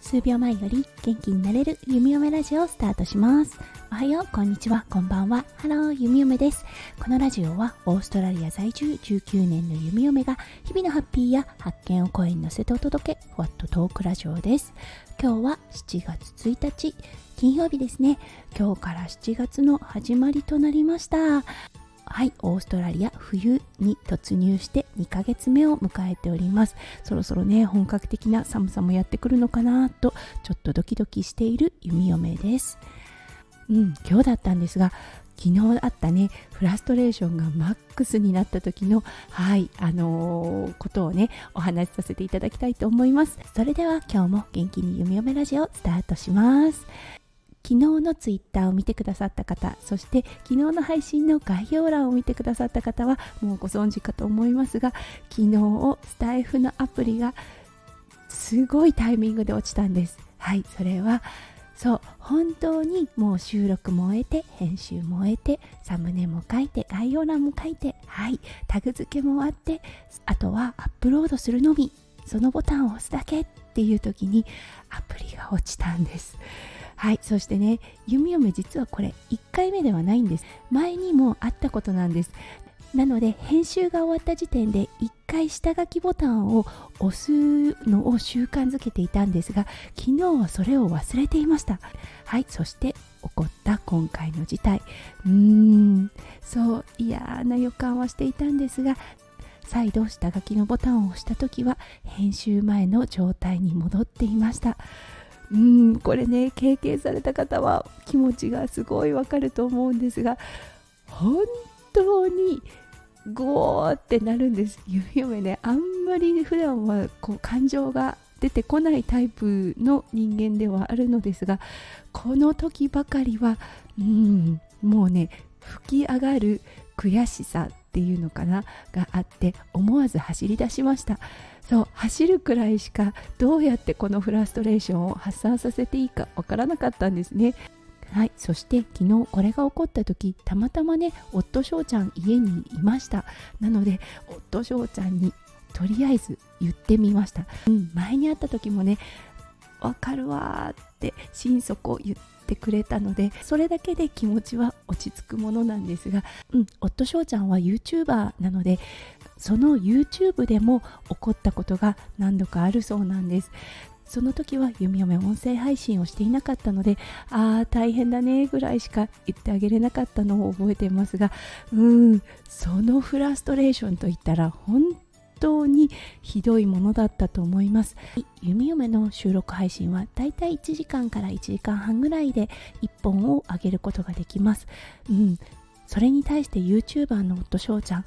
数秒前より元気になれる弓嫁ラジオをスタートします。おはようこんにちは。こんばんは。ハロー弓嫁です。このラジオはオーストラリア在住19年の弓嫁が日々のハッピーや発見を声に乗せてお届けふわっとトークラジオです。今日は7月1日金曜日ですね。今日から7月の始まりとなりました。はいオーストラリア冬に突入して2ヶ月目を迎えております。そろそろね本格的な寒さもやってくるのかなとちょっとドキドキしている弓嫁です。うん今日だったんですが昨日あったねフラストレーションがマックスになった時のはいあのー、ことをねお話しさせていただきたいと思います。それでは今日も元気に弓嫁ラジオスタートします。昨日のツイッターを見てくださった方そして昨日の配信の概要欄を見てくださった方はもうご存知かと思いますが昨日スタイフのアプリがすごいタイミングで落ちたんです。はいそれはそう本当にもう収録も終えて編集も終えてサムネも書いて概要欄も書いてはいタグ付けも終わってあとはアップロードするのみそのボタンを押すだけっていう時にアプリが落ちたんです。はいそしてね弓嫁実はこれ1回目ではないんです。前にもあったことなんです。なので編集が終わった時点で1回下書きボタンを押すのを習慣づけていたんですが昨日はそれを忘れていました。はいそして起こった今回の事態。うーん。そう嫌な予感はしていたんですが再度下書きのボタンを押した時は編集前の状態に戻っていました。うんこれね経験された方は気持ちがすごいわかると思うんですが本当にゴーってなるんです。ゆめゆめねあんまり普段はこう感情が出てこないタイプの人間ではあるのですがこの時ばかりはうんもうね吹き上がる悔しさっていうのかながあって思わず走り出しました。そう走るくらいしかどうやってこのフラストレーションを発散させていいかわからなかったんですね。はいそして昨日これが起こった時たまたまね夫翔ちゃん家にいました。なので夫翔ちゃんにとりあえず言ってみました、うん、前に会った時もねわかるわって心底言ってくれたのでそれだけで気持ちは落ち着くものなんですが、うん、夫翔ちゃんは YouTuber なのでその YouTube でも起こったことが何度かあるそうなんです。その時は弓嫁音声配信をしていなかったのでああ大変だねぐらいしか言ってあげれなかったのを覚えていますがうんそのフラストレーションといったら本当にひどいものだったと思います。弓嫁の収録配信はだいたい1時間から1時間半ぐらいで1本を上げることができます。うん。それに対して YouTuber の夫翔ちゃん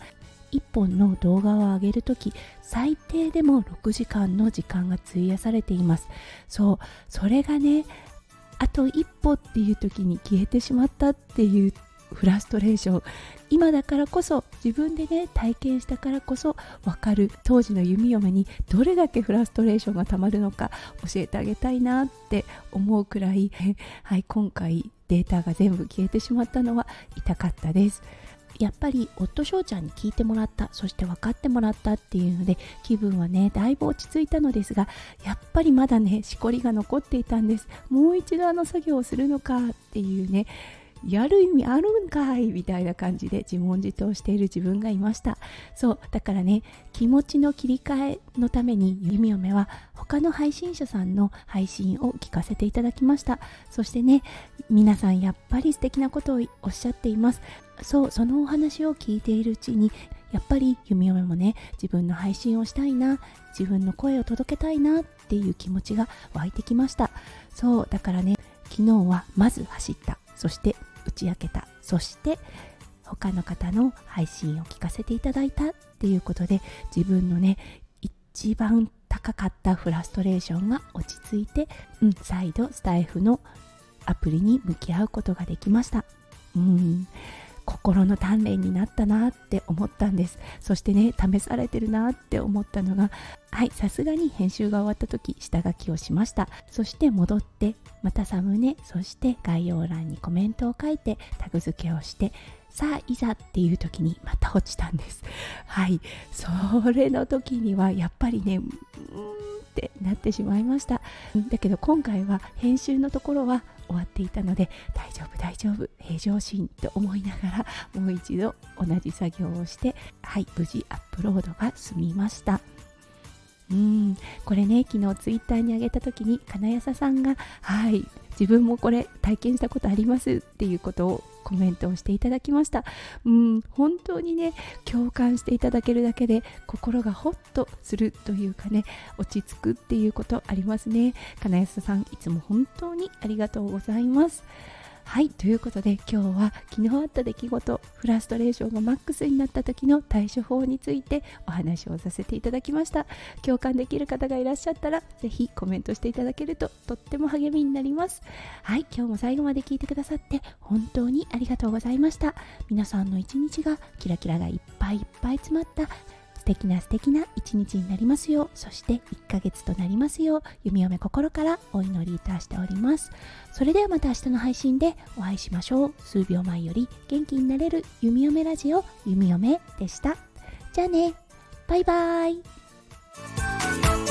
1本の動画を上げるとき最低でも6時間の時間が費やされています。そうそれがねあと一歩っていう時に消えてしまったっていうフラストレーション。今だからこそ自分でね体験したからこそ分かる。当時の弓嫁にどれだけフラストレーションがたまるのか教えてあげたいなって思うくらい、はい、今回データが全部消えてしまったのは痛かったです。やっぱり夫翔ちゃんに聞いてもらったそして分かってもらったっていうので気分はねだいぶ落ち着いたのですがやっぱりまだねしこりが残っていたんです。もう一度あの作業をするのかっていうねやる意味あるんかいみたいな感じで自問自答している自分がいました。そうだからね気持ちの切り替えのために弓嫁は他の配信者さんの配信を聞かせていただきました。そしてね皆さんやっぱり素敵なことをおっしゃっています。そうそのお話を聞いているうちにやっぱり弓嫁もね自分の配信をしたいな自分の声を届けたいなっていう気持ちが湧いてきました。そうだからね昨日はまず走った。そして打ち明けた。そして他の方の配信を聞かせていただいたっていうことで自分のね一番高かったフラストレーションが落ち着いて、うん、再度スタイフのアプリに向き合うことができました。うん。心の鍛錬になったなって思ったんです。そしてね試されてるなって思ったのがはいさすがに編集が終わった時下書きをしました。そして戻ってまたサムネそして概要欄にコメントを書いてタグ付けをしてさあいざっていう時にまた落ちたんです。はいそれの時にはやっぱりねうんってなってしまいました。だけど今回は編集のところは終わっていたので大丈夫大丈夫。平常心と思いながらもう一度同じ作業をしてはい無事アップロードが済みました。うん。これね昨日ツイッターに上げた時に金谷さんがはい自分もこれ体験したことありますっていうことをコメントをしていただきました。うん本当にね共感していただけるだけで心がホッとするというかね落ち着くっていうことありますね。金安さんいつも本当にありがとうございます。はいということで今日は昨日あった出来事フラストレーションがマックスになった時の対処法についてお話をさせていただきました。共感できる方がいらっしゃったらぜひコメントしていただけるととっても励みになります。はい今日も最後まで聞いてくださって本当にありがとうございました。皆さんの一日がキラキラがいっぱいいっぱい詰まった敵な素敵な一日になりますよう。そして1ヶ月となりますよう。弓嫁心からお祈りいたしております。それではまた明日の配信でお会いしましょう。数秒前より元気になれる弓嫁ラジオ弓嫁でした。じゃあね。バイバーイ。